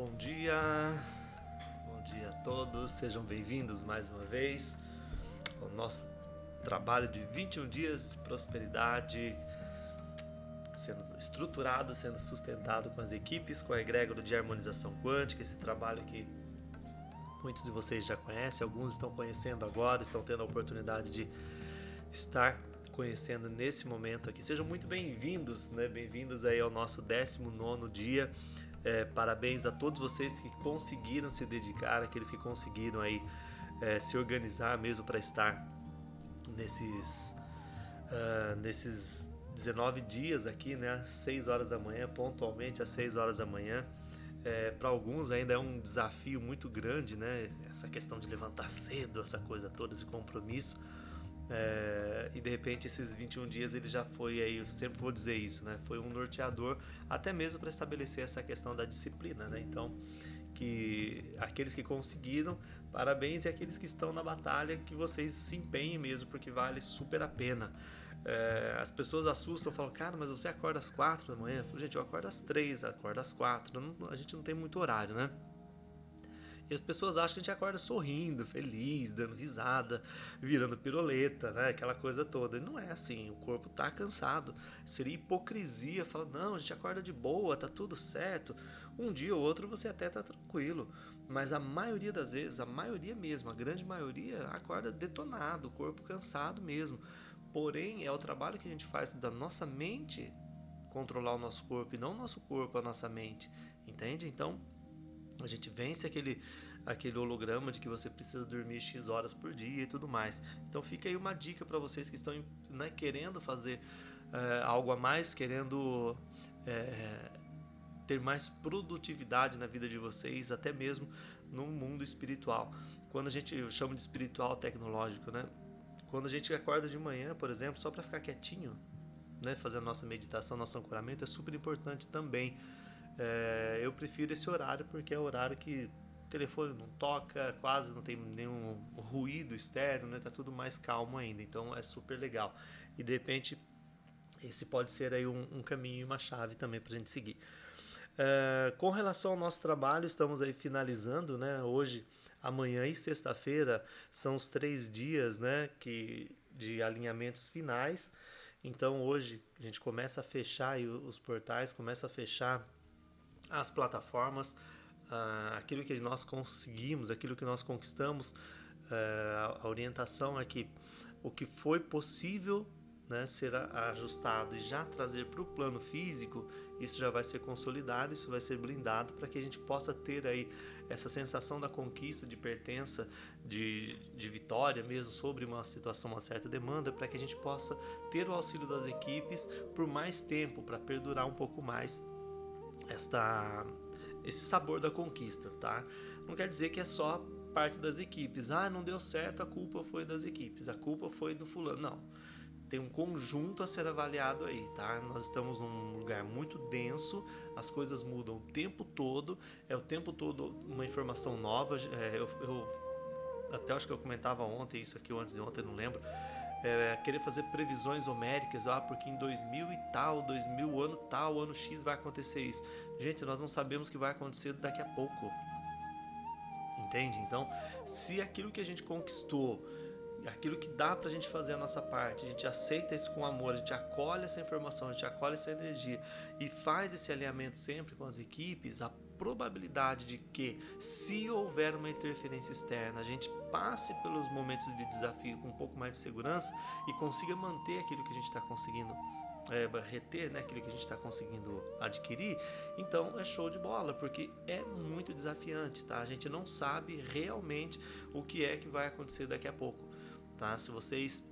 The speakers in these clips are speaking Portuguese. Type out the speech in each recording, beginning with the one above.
Bom dia, bom dia a todos, sejam bem-vindos mais uma vez ao nosso trabalho de 21 dias de prosperidade, sendo estruturado, sendo sustentado com as equipes, com a egrégora de harmonização quântica, esse trabalho que muitos de vocês já conhecem, alguns estão conhecendo agora, estão tendo a oportunidade de estar conhecendo nesse momento aqui. Sejam muito bem-vindos, né? Bem-vindos aí ao nosso 19 dia é, parabéns a todos vocês que conseguiram se dedicar, aqueles que conseguiram aí é, se organizar mesmo para estar nesses, uh, nesses 19 dias aqui, né? Às 6 horas da manhã, pontualmente às 6 horas da manhã. É, para alguns ainda é um desafio muito grande, né? Essa questão de levantar cedo, essa coisa toda, esse compromisso. É, e de repente esses 21 dias ele já foi aí, eu sempre vou dizer isso, né? Foi um norteador até mesmo para estabelecer essa questão da disciplina, né? Então, que aqueles que conseguiram, parabéns e aqueles que estão na batalha, que vocês se empenhem mesmo, porque vale super a pena. É, as pessoas assustam, falam, cara, mas você acorda às quatro da manhã? Eu falo, gente, eu acordo às três, acordo às quatro. Não, a gente não tem muito horário, né? E as pessoas acham que a gente acorda sorrindo, feliz, dando risada, virando piroleta, né? Aquela coisa toda. E não é assim, o corpo tá cansado. Seria hipocrisia falar, não, a gente acorda de boa, tá tudo certo. Um dia ou outro você até tá tranquilo. Mas a maioria das vezes, a maioria mesmo, a grande maioria, acorda detonado, o corpo cansado mesmo. Porém, é o trabalho que a gente faz da nossa mente controlar o nosso corpo e não o nosso corpo a nossa mente. Entende? Então, a gente vence aquele, aquele holograma de que você precisa dormir X horas por dia e tudo mais. Então fica aí uma dica para vocês que estão né, querendo fazer é, algo a mais, querendo é, ter mais produtividade na vida de vocês, até mesmo no mundo espiritual. Quando a gente eu chamo de espiritual tecnológico, né? Quando a gente acorda de manhã, por exemplo, só para ficar quietinho, né, fazer a nossa meditação, nosso ancoramento é super importante também. É, eu prefiro esse horário porque é o horário que o telefone não toca, quase não tem nenhum ruído externo, né? Tá tudo mais calmo ainda, então é super legal. E de repente esse pode ser aí um, um caminho e uma chave também para a gente seguir. É, com relação ao nosso trabalho, estamos aí finalizando, né? Hoje, amanhã e sexta-feira são os três dias, né? Que de alinhamentos finais. Então hoje a gente começa a fechar os portais, começa a fechar as plataformas, uh, aquilo que nós conseguimos, aquilo que nós conquistamos, uh, a orientação é que o que foi possível né, ser ajustado e já trazer para o plano físico, isso já vai ser consolidado, isso vai ser blindado para que a gente possa ter aí essa sensação da conquista, de pertença, de, de vitória mesmo sobre uma situação, uma certa demanda, para que a gente possa ter o auxílio das equipes por mais tempo, para perdurar um pouco mais esta esse sabor da conquista, tá? Não quer dizer que é só parte das equipes. Ah, não deu certo, a culpa foi das equipes, a culpa foi do fulano. Não. Tem um conjunto a ser avaliado aí, tá? Nós estamos num lugar muito denso, as coisas mudam o tempo todo, é o tempo todo uma informação nova. É, eu, eu até acho que eu comentava ontem isso aqui, ou antes de ontem, não lembro é, querer fazer previsões homéricas, ah, porque em 2000 e tal, 2000 ano tal, ano X vai acontecer isso. Gente, nós não sabemos o que vai acontecer daqui a pouco. Entende? Então, se aquilo que a gente conquistou, aquilo que dá pra gente fazer a nossa parte, a gente aceita isso com amor, a gente acolhe essa informação, a gente acolhe essa energia e faz esse alinhamento sempre com as equipes, a probabilidade de que, se houver uma interferência externa, a gente passe pelos momentos de desafio com um pouco mais de segurança e consiga manter aquilo que a gente está conseguindo é, reter, né, aquilo que a gente está conseguindo adquirir, então é show de bola, porque é muito desafiante, tá? A gente não sabe realmente o que é que vai acontecer daqui a pouco, tá? Se vocês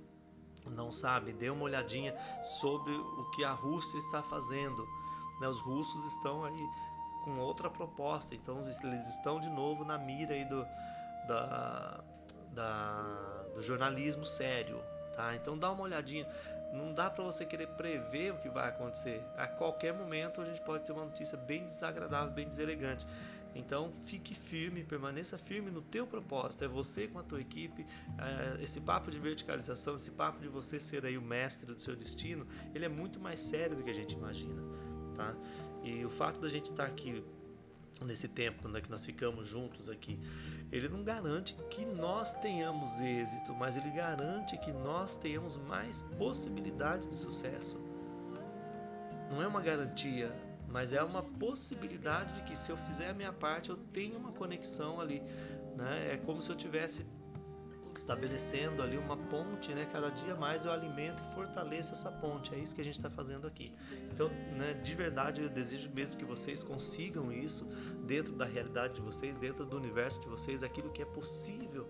não sabem, dê uma olhadinha sobre o que a Rússia está fazendo, né? Os russos estão aí com outra proposta. Então eles estão de novo na mira aí do, da, da, do jornalismo sério, tá? Então dá uma olhadinha. Não dá para você querer prever o que vai acontecer. A qualquer momento a gente pode ter uma notícia bem desagradável, bem deselegante. Então fique firme, permaneça firme no teu propósito. É você com a tua equipe. É, esse papo de verticalização, esse papo de você ser aí o mestre do seu destino, ele é muito mais sério do que a gente imagina, tá? E o fato da gente estar tá aqui nesse tempo né, que nós ficamos juntos aqui, ele não garante que nós tenhamos êxito, mas ele garante que nós tenhamos mais possibilidades de sucesso. Não é uma garantia, mas é uma possibilidade de que se eu fizer a minha parte, eu tenho uma conexão ali, né? É como se eu tivesse estabelecendo ali uma ponte, né? Cada dia mais eu alimento e fortaleço essa ponte. É isso que a gente está fazendo aqui. Então, né, de verdade, eu desejo mesmo que vocês consigam isso dentro da realidade de vocês, dentro do universo de vocês, aquilo que é possível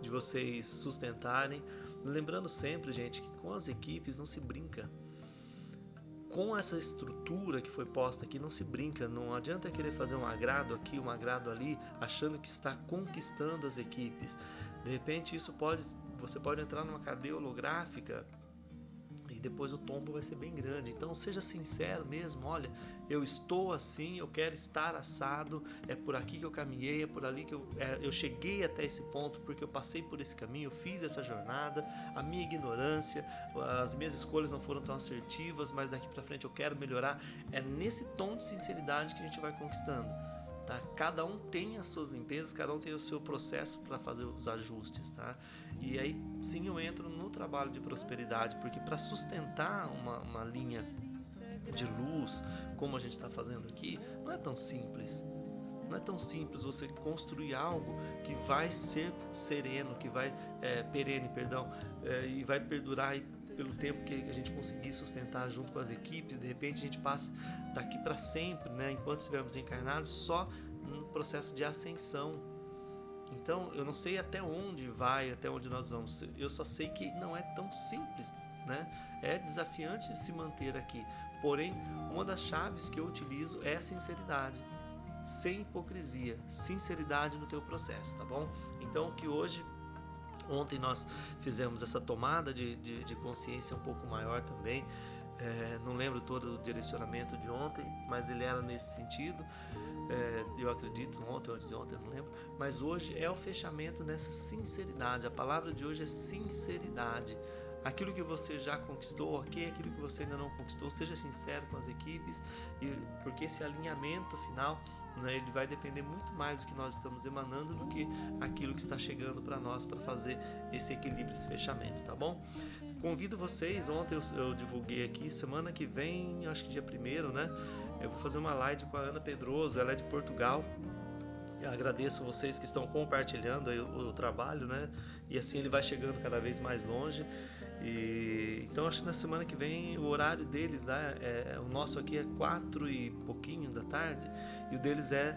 de vocês sustentarem. Lembrando sempre, gente, que com as equipes não se brinca com essa estrutura que foi posta aqui, não se brinca, não adianta querer fazer um agrado aqui, um agrado ali, achando que está conquistando as equipes. De repente isso pode, você pode entrar numa cadeia holográfica e depois o tombo vai ser bem grande. Então seja sincero mesmo, olha, eu estou assim, eu quero estar assado, é por aqui que eu caminhei, é por ali que eu, é, eu cheguei até esse ponto porque eu passei por esse caminho, eu fiz essa jornada, a minha ignorância, as minhas escolhas não foram tão assertivas, mas daqui para frente eu quero melhorar. É nesse tom de sinceridade que a gente vai conquistando. Tá? Cada um tem as suas limpezas, cada um tem o seu processo para fazer os ajustes, tá? E aí sim eu entro no trabalho de prosperidade, porque para sustentar uma, uma linha de luz, como a gente está fazendo aqui, não é tão simples. Não é tão simples você construir algo que vai ser sereno, que vai é, perene, perdão, é, e vai perdurar pelo tempo que a gente conseguir sustentar junto com as equipes, de repente a gente passa daqui para sempre, né, enquanto estivermos encarnados, só no processo de ascensão. Então, eu não sei até onde vai, até onde nós vamos. Eu só sei que não é tão simples, né? É desafiante se manter aqui. Porém, uma das chaves que eu utilizo é a sinceridade. Sem hipocrisia, sinceridade no teu processo, tá bom? Então, que hoje Ontem nós fizemos essa tomada de, de, de consciência um pouco maior também. É, não lembro todo o direcionamento de ontem, mas ele era nesse sentido. É, eu acredito, ontem antes de ontem, não lembro. Mas hoje é o fechamento nessa sinceridade. A palavra de hoje é sinceridade. Aquilo que você já conquistou, ok? Aquilo que você ainda não conquistou, seja sincero com as equipes, e, porque esse alinhamento final né, ele vai depender muito mais do que nós estamos emanando do que aquilo que está chegando para nós para fazer esse equilíbrio, esse fechamento, tá bom? Convido vocês, ontem eu, eu divulguei aqui, semana que vem, acho que dia primeiro, né? Eu vou fazer uma live com a Ana Pedroso, ela é de Portugal, eu agradeço vocês que estão compartilhando o, o, trabalho, né? E assim ele vai chegando cada vez mais longe. E, então acho que na semana que vem o horário deles, né? É, o nosso aqui é quatro e pouquinho da tarde e o deles é,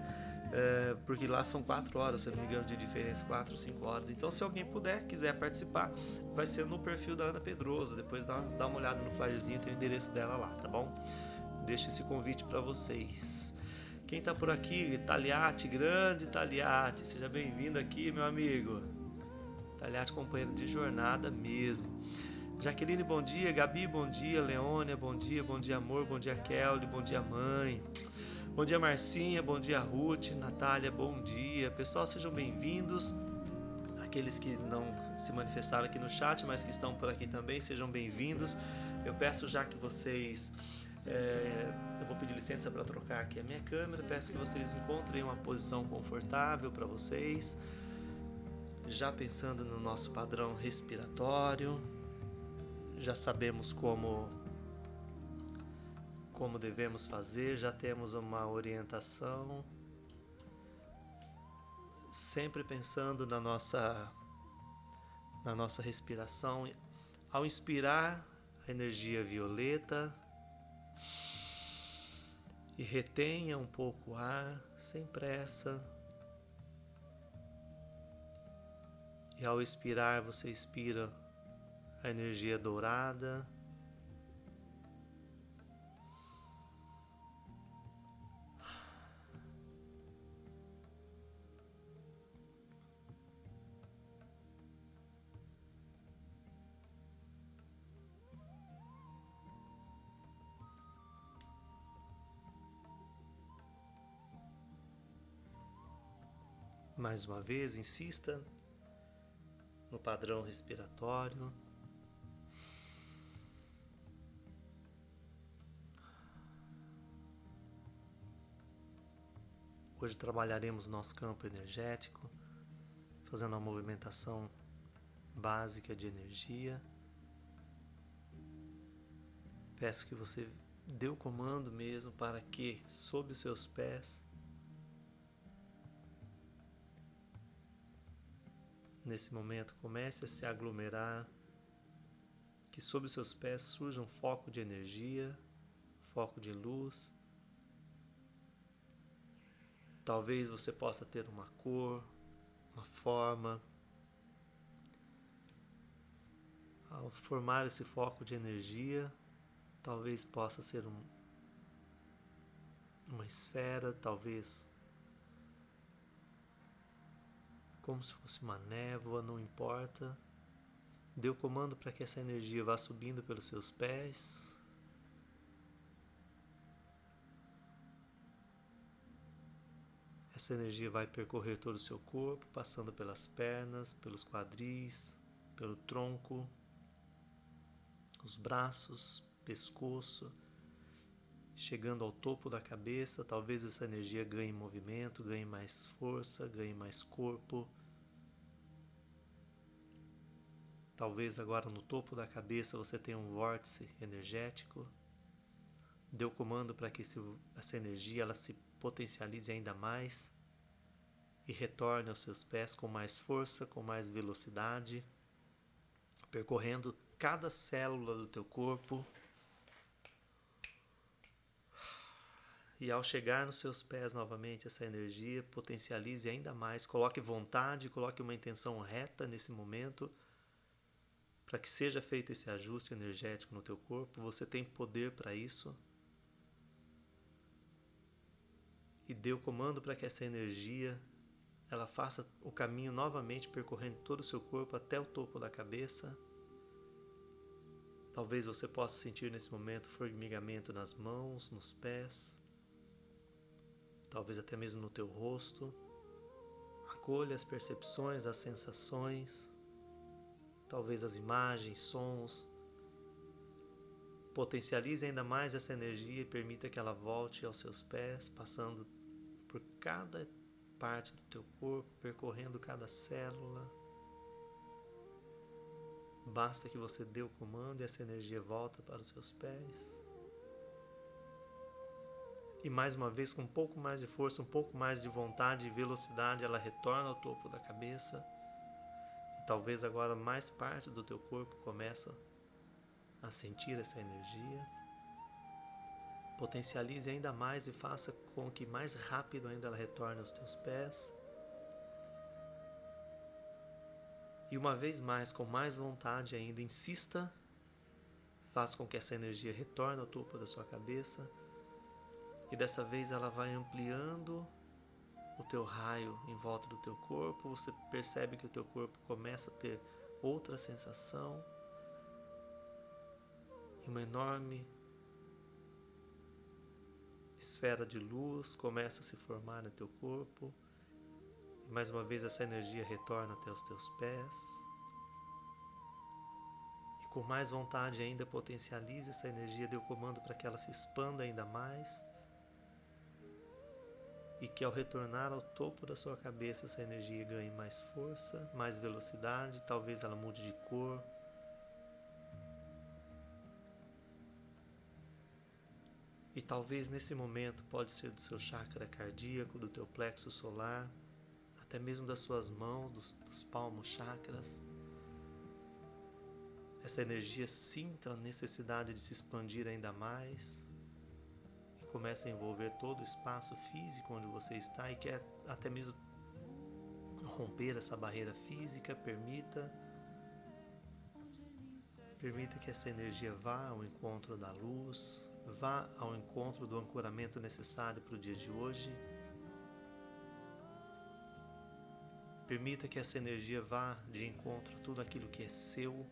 é, porque lá são quatro horas, se não me engano, de diferença, quatro, cinco horas. Então, se alguém puder, quiser participar, vai ser no perfil da Ana Pedroso. Depois dá, dá uma olhada no flyerzinho, tem o endereço dela lá, tá bom? Deixo esse convite para vocês. Quem está por aqui, Taliate, grande Taliate, seja bem-vindo aqui, meu amigo. Taliate, companheiro de jornada mesmo. Jaqueline, bom dia. Gabi, bom dia. Leônia, bom dia. Bom dia, amor. Bom dia, Kelly. Bom dia, mãe. Bom dia, Marcinha. Bom dia, Ruth. Natália, bom dia. Pessoal, sejam bem-vindos. Aqueles que não se manifestaram aqui no chat, mas que estão por aqui também, sejam bem-vindos. Eu peço já que vocês. É, eu vou pedir licença para trocar aqui a minha câmera. Peço que vocês encontrem uma posição confortável para vocês. Já pensando no nosso padrão respiratório, já sabemos como como devemos fazer, já temos uma orientação, sempre pensando na nossa na nossa respiração. Ao inspirar a energia violeta e retenha um pouco o ar sem pressa. E ao expirar, você expira a energia dourada. Mais uma vez, insista no padrão respiratório. Hoje trabalharemos nosso campo energético, fazendo uma movimentação básica de energia. Peço que você dê o comando mesmo para que, sob os seus pés, nesse momento comece a se aglomerar, que sob os seus pés surja um foco de energia, foco de luz Talvez você possa ter uma cor, uma forma. Ao formar esse foco de energia, talvez possa ser um, uma esfera, talvez como se fosse uma névoa, não importa. Dê o comando para que essa energia vá subindo pelos seus pés, Essa energia vai percorrer todo o seu corpo, passando pelas pernas, pelos quadris, pelo tronco, os braços, pescoço, chegando ao topo da cabeça. Talvez essa energia ganhe movimento, ganhe mais força, ganhe mais corpo. Talvez agora no topo da cabeça você tenha um vórtice energético. O comando para que essa energia ela se potencialize ainda mais e retorne aos seus pés com mais força, com mais velocidade, percorrendo cada célula do teu corpo. E ao chegar nos seus pés novamente, essa energia potencialize ainda mais. Coloque vontade, coloque uma intenção reta nesse momento, para que seja feito esse ajuste energético no teu corpo. Você tem poder para isso. E dê o comando para que essa energia ela faça o caminho novamente percorrendo todo o seu corpo até o topo da cabeça. Talvez você possa sentir nesse momento formigamento nas mãos, nos pés, talvez até mesmo no teu rosto. Acolha as percepções, as sensações, talvez as imagens, sons. Potencialize ainda mais essa energia e permita que ela volte aos seus pés, passando por cada parte do teu corpo, percorrendo cada célula. Basta que você dê o comando e essa energia volta para os seus pés. E mais uma vez, com um pouco mais de força, um pouco mais de vontade e velocidade, ela retorna ao topo da cabeça. E talvez agora mais parte do teu corpo começa a sentir essa energia. Potencialize ainda mais e faça com que mais rápido ainda ela retorne aos teus pés. E uma vez mais, com mais vontade ainda, insista, faça com que essa energia retorne ao topo da sua cabeça. E dessa vez ela vai ampliando o teu raio em volta do teu corpo. Você percebe que o teu corpo começa a ter outra sensação. E uma enorme esfera de luz começa a se formar no teu corpo. E mais uma vez essa energia retorna até os teus pés. E com mais vontade ainda potencialize essa energia, dê o comando para que ela se expanda ainda mais. E que ao retornar ao topo da sua cabeça essa energia ganhe mais força, mais velocidade, talvez ela mude de cor, E talvez nesse momento pode ser do seu chakra cardíaco, do teu plexo solar, até mesmo das suas mãos, dos, dos palmos chakras. Essa energia sinta a necessidade de se expandir ainda mais e começa a envolver todo o espaço físico onde você está e quer até mesmo romper essa barreira física, permita permita que essa energia vá ao encontro da luz, Vá ao encontro do ancoramento necessário para o dia de hoje. Permita que essa energia vá de encontro a tudo aquilo que é seu.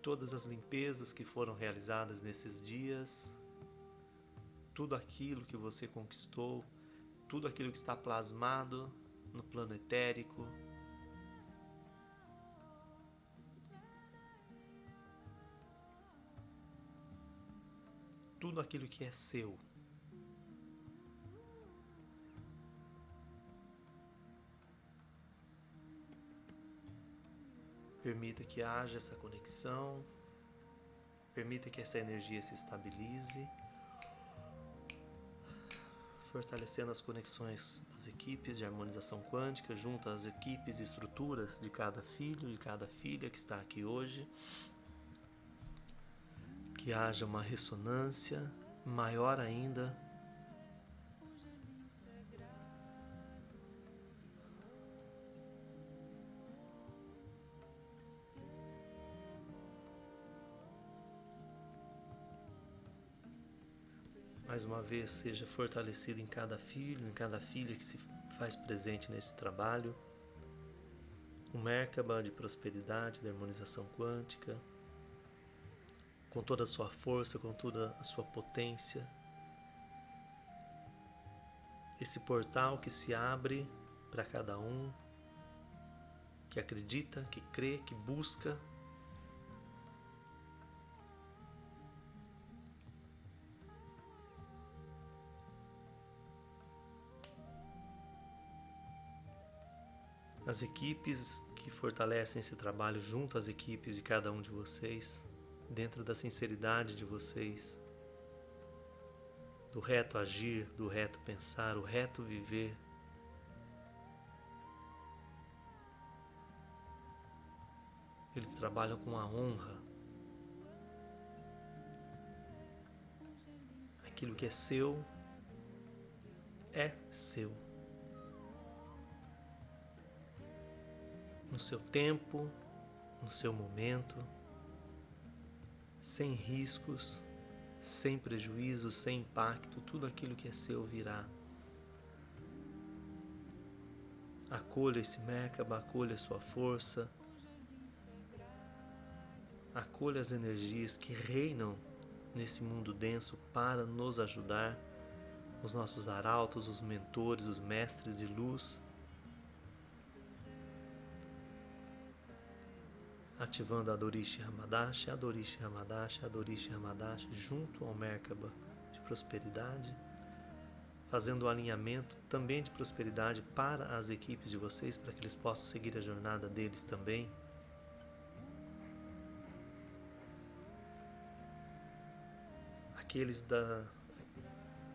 Todas as limpezas que foram realizadas nesses dias, tudo aquilo que você conquistou, tudo aquilo que está plasmado no plano etérico. Tudo aquilo que é seu. Permita que haja essa conexão, permita que essa energia se estabilize fortalecendo as conexões das equipes de harmonização quântica junto às equipes e estruturas de cada filho, de cada filha que está aqui hoje. Que haja uma ressonância maior ainda mais uma vez seja fortalecido em cada filho, em cada filha que se faz presente nesse trabalho. O Merkaba de prosperidade, de harmonização quântica, com toda a sua força, com toda a sua potência. Esse portal que se abre para cada um, que acredita, que crê, que busca as equipes que fortalecem esse trabalho junto às equipes de cada um de vocês, dentro da sinceridade de vocês, do reto agir, do reto pensar, o reto viver. Eles trabalham com a honra. Aquilo que é seu é seu. no seu tempo, no seu momento, sem riscos, sem prejuízo, sem impacto, tudo aquilo que é seu virá. Acolha esse Merkaba, acolha sua força, acolha as energias que reinam nesse mundo denso para nos ajudar, os nossos arautos, os mentores, os mestres de luz ativando a Dorishi Hamadashi, a Dorishi Hamadashi, a Dorishi Hamadashi junto ao Merkaba de prosperidade, fazendo o alinhamento também de prosperidade para as equipes de vocês, para que eles possam seguir a jornada deles também. Aqueles da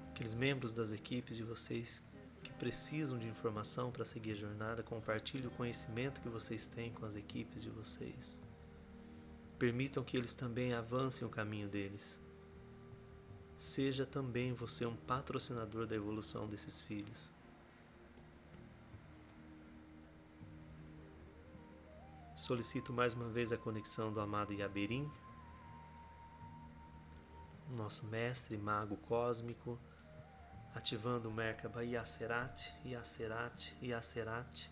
aqueles membros das equipes de vocês precisam de informação para seguir a jornada, compartilhe o conhecimento que vocês têm com as equipes de vocês. Permitam que eles também avancem o caminho deles. Seja também você um patrocinador da evolução desses filhos. Solicito mais uma vez a conexão do amado Yaberim, nosso mestre mago cósmico ativando o Merkaba Yacerat, Yacerat, Yacerat.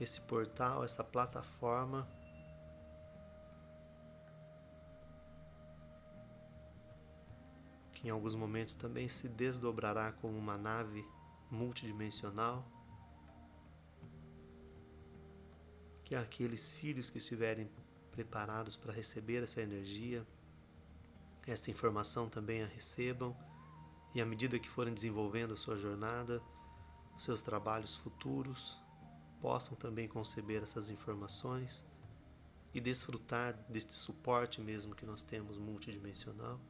Esse portal, essa plataforma que em alguns momentos também se desdobrará como uma nave multidimensional. Que aqueles filhos que estiverem preparados para receber essa energia, esta informação também a recebam e à medida que forem desenvolvendo a sua jornada, os seus trabalhos futuros, possam também conceber essas informações e desfrutar deste suporte mesmo que nós temos multidimensional.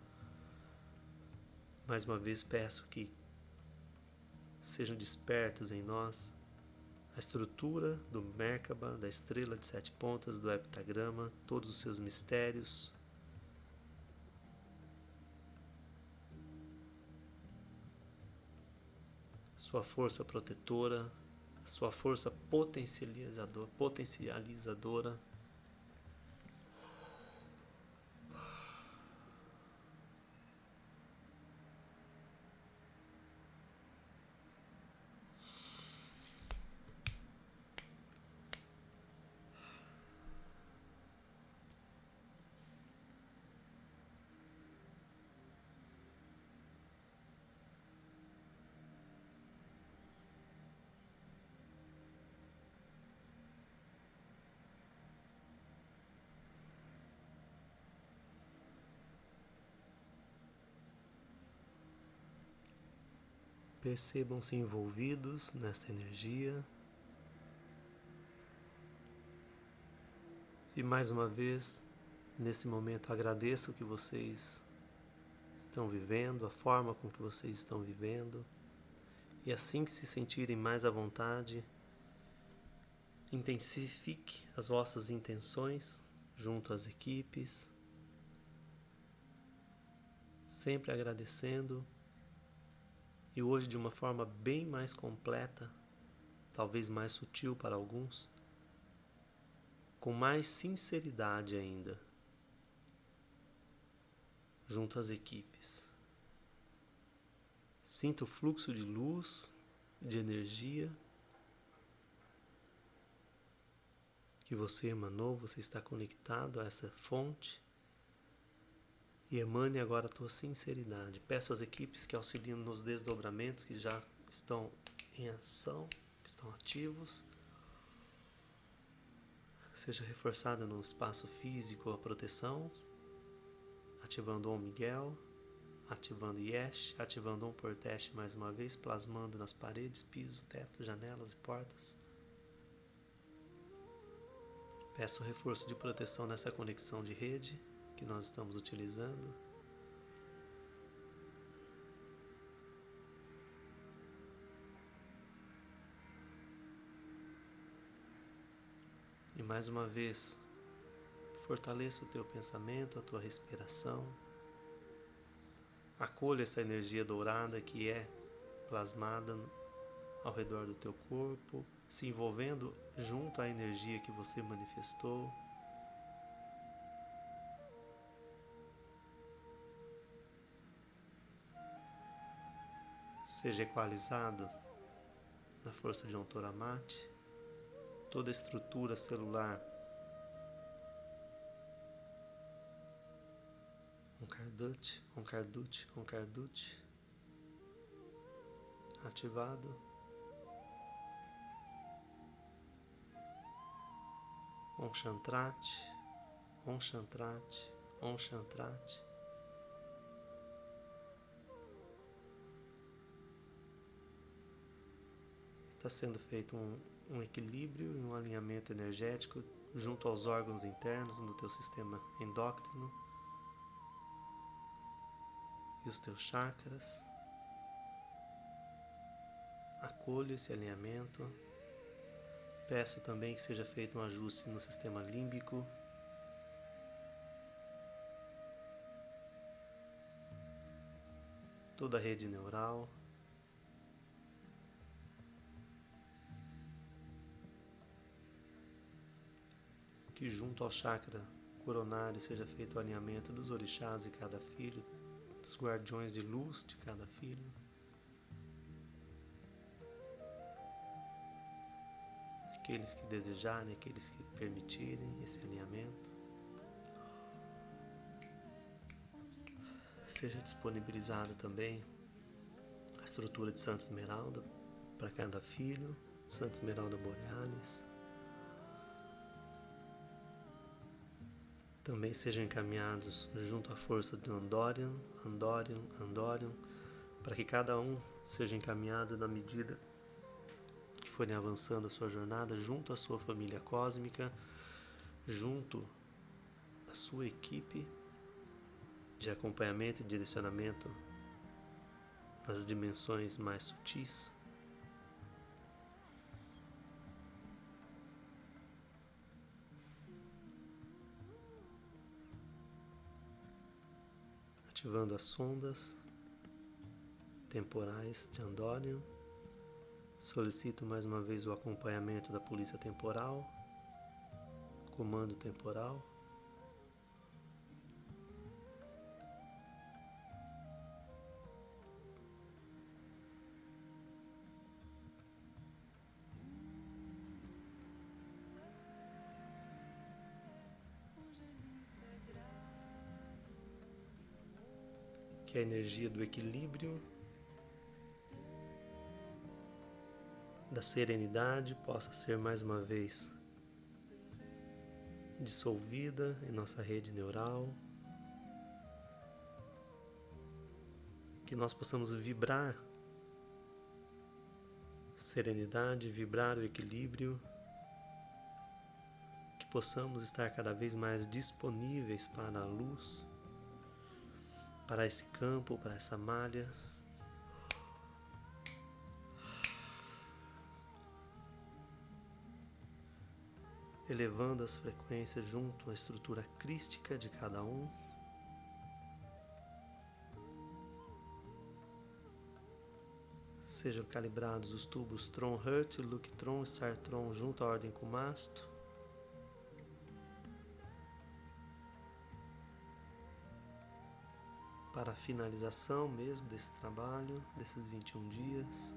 Mais uma vez peço que sejam despertos em nós a estrutura do Merkaba, da estrela de sete pontas, do heptagrama, todos os seus mistérios, sua força protetora, sua força potencializadora, potencializadora Percebam-se envolvidos nesta energia. E mais uma vez, nesse momento, agradeço o que vocês estão vivendo, a forma com que vocês estão vivendo. E assim que se sentirem mais à vontade, intensifique as vossas intenções junto às equipes, sempre agradecendo e hoje de uma forma bem mais completa, talvez mais sutil para alguns, com mais sinceridade ainda, junto às equipes. Sinta o fluxo de luz, de energia que você emanou, você está conectado a essa fonte e emane agora a tua sinceridade. Peço às equipes que auxiliem nos desdobramentos que já estão em ação, que estão ativos. Seja reforçada no espaço físico a proteção, ativando o Miguel, ativando Yesh, ativando um por teste mais uma vez, plasmando nas paredes, piso, teto, janelas e portas. Peço reforço de proteção nessa conexão de rede que nós estamos utilizando. E mais uma vez, fortaleça o teu pensamento, a tua respiração. Acolha essa energia dourada que é plasmada ao redor do teu corpo, se envolvendo junto à energia que você manifestou. Seja equalizado na força de um Toramate, toda a estrutura celular, um Kardut, um Kardut, um Kardut, ativado. Um Chantrate, um Chantrate, um Chantrate. Está sendo feito um, um equilíbrio e um alinhamento energético junto aos órgãos internos do teu sistema endócrino e os teus chakras. Acolho esse alinhamento. Peço também que seja feito um ajuste no sistema límbico. Toda a rede neural. Que junto ao chakra coronário seja feito o alinhamento dos orixás de cada filho, dos guardiões de luz de cada filho. Aqueles que desejarem, aqueles que permitirem esse alinhamento. Seja disponibilizado também a estrutura de Santo Esmeralda para cada filho, Santo Esmeralda Borealis. Também sejam encaminhados junto à força de Andorian, Andorian, Andorian, para que cada um seja encaminhado na medida que forem avançando a sua jornada junto à sua família cósmica, junto à sua equipe de acompanhamento e direcionamento nas dimensões mais sutis ativando as sondas temporais de Andorian. Solicito mais uma vez o acompanhamento da Polícia Temporal, Comando Temporal. Que a energia do equilíbrio, da serenidade possa ser mais uma vez dissolvida em nossa rede neural, que nós possamos vibrar serenidade, vibrar o equilíbrio, que possamos estar cada vez mais disponíveis para a luz, para esse campo, para essa malha. Elevando as frequências junto à estrutura crística de cada um. Sejam calibrados os tubos Tron Hurt, Luke Tron Star Tron junto à ordem com masto. Para a finalização mesmo desse trabalho, desses 21 dias.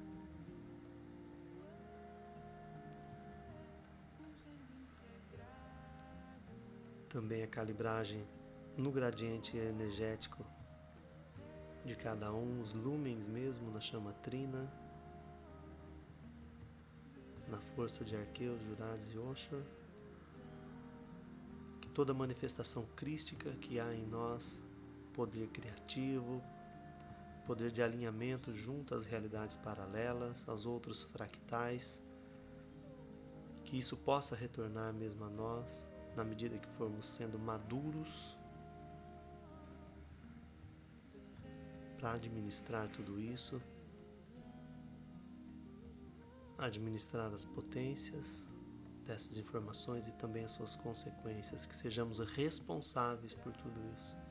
Também a calibragem no gradiente energético de cada um, os lumens mesmo na chama trina, na força de Arqueus, Jurados e Oshur, que toda manifestação crística que há em nós, poder criativo, poder de alinhamento junto às realidades paralelas, aos outros fractais, que isso possa retornar mesmo a nós na medida que formos sendo maduros para administrar tudo isso, administrar as potências dessas informações e também as suas consequências, que sejamos responsáveis por tudo isso.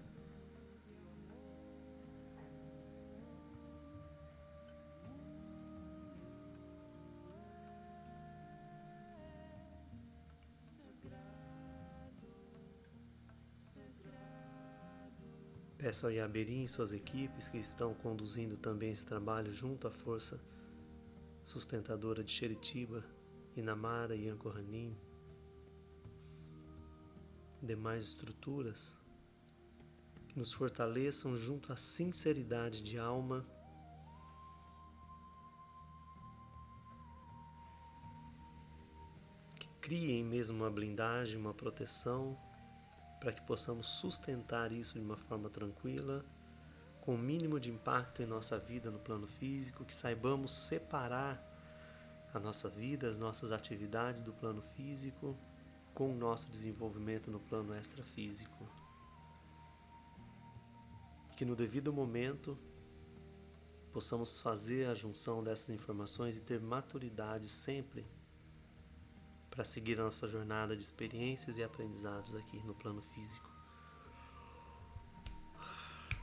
Ao Yaberim e suas equipes que estão conduzindo também esse trabalho junto à força sustentadora de Xeritiba, Inamara e Ancoranim e demais estruturas que nos fortaleçam junto à sinceridade de alma. Que criem mesmo uma blindagem, uma proteção para que possamos sustentar isso de uma forma tranquila, com o mínimo de impacto em nossa vida no plano físico, que saibamos separar a nossa vida, as nossas atividades do plano físico com o nosso desenvolvimento no plano extrafísico. Que no devido momento possamos fazer a junção dessas informações e ter maturidade sempre para seguir a nossa jornada de experiências e aprendizados aqui no plano físico.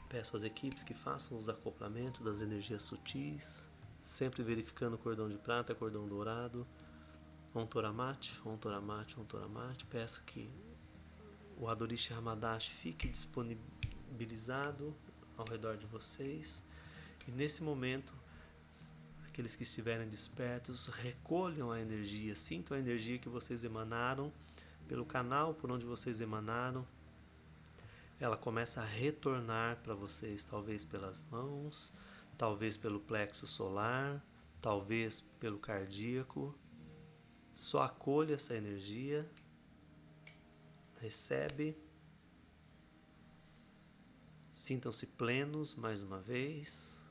Peço às equipes que façam os acoplamentos das energias sutis, sempre verificando o cordão de prata, cordão dourado, ontoramate, ontoramate, ontoramate. Peço que o Adorishi Hamadashi fique disponibilizado ao redor de vocês. E nesse momento aqueles que estiverem despertos, recolham a energia, sintam a energia que vocês emanaram pelo canal por onde vocês emanaram. Ela começa a retornar para vocês, talvez pelas mãos, talvez pelo plexo solar, talvez pelo cardíaco. Só acolha essa energia, recebe. Sintam-se plenos mais uma vez.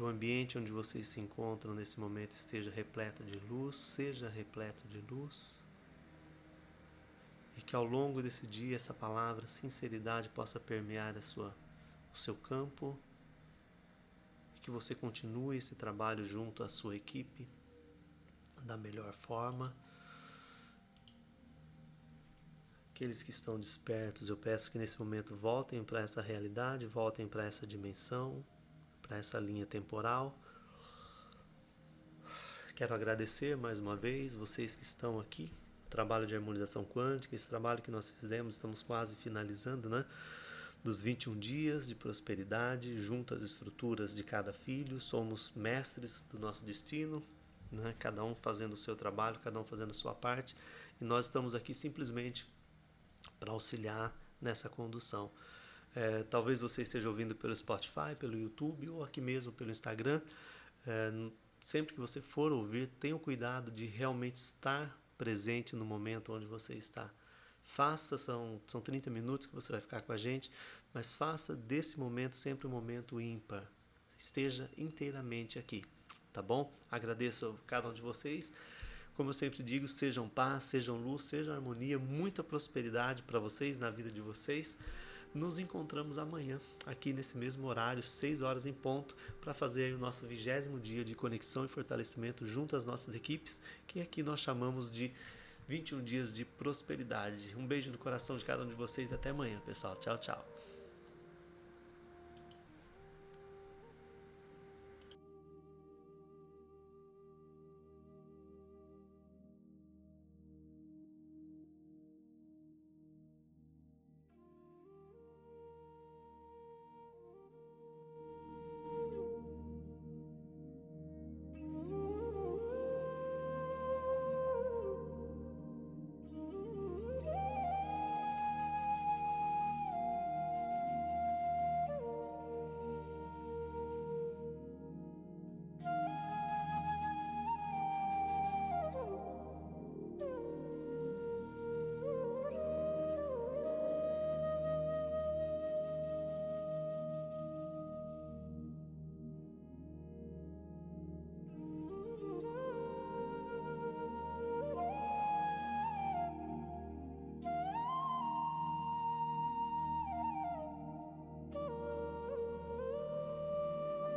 Que o ambiente onde vocês se encontram nesse momento esteja repleto de luz, seja repleto de luz. E que ao longo desse dia essa palavra sinceridade possa permear a sua, o seu campo. E que você continue esse trabalho junto à sua equipe da melhor forma. Aqueles que estão despertos, eu peço que nesse momento voltem para essa realidade, voltem para essa dimensão para essa linha temporal. Quero agradecer mais uma vez vocês que estão aqui. Trabalho de harmonização quântica, esse trabalho que nós fizemos, estamos quase finalizando, né? Dos 21 dias de prosperidade, junto às estruturas de cada filho, somos mestres do nosso destino, né? cada um fazendo o seu trabalho, cada um fazendo a sua parte, e nós estamos aqui simplesmente para auxiliar nessa condução. É, talvez você esteja ouvindo pelo Spotify, pelo YouTube ou aqui mesmo pelo Instagram. É, sempre que você for ouvir, tenha o cuidado de realmente estar presente no momento onde você está. Faça, são, são 30 minutos que você vai ficar com a gente, mas faça desse momento sempre um momento ímpar. Esteja inteiramente aqui, tá bom? Agradeço a cada um de vocês. Como eu sempre digo, sejam paz, sejam luz, sejam harmonia, muita prosperidade para vocês na vida de vocês. Nos encontramos amanhã, aqui nesse mesmo horário, 6 horas em ponto, para fazer o nosso vigésimo dia de conexão e fortalecimento junto às nossas equipes, que aqui nós chamamos de 21 dias de prosperidade. Um beijo no coração de cada um de vocês e até amanhã, pessoal. Tchau, tchau.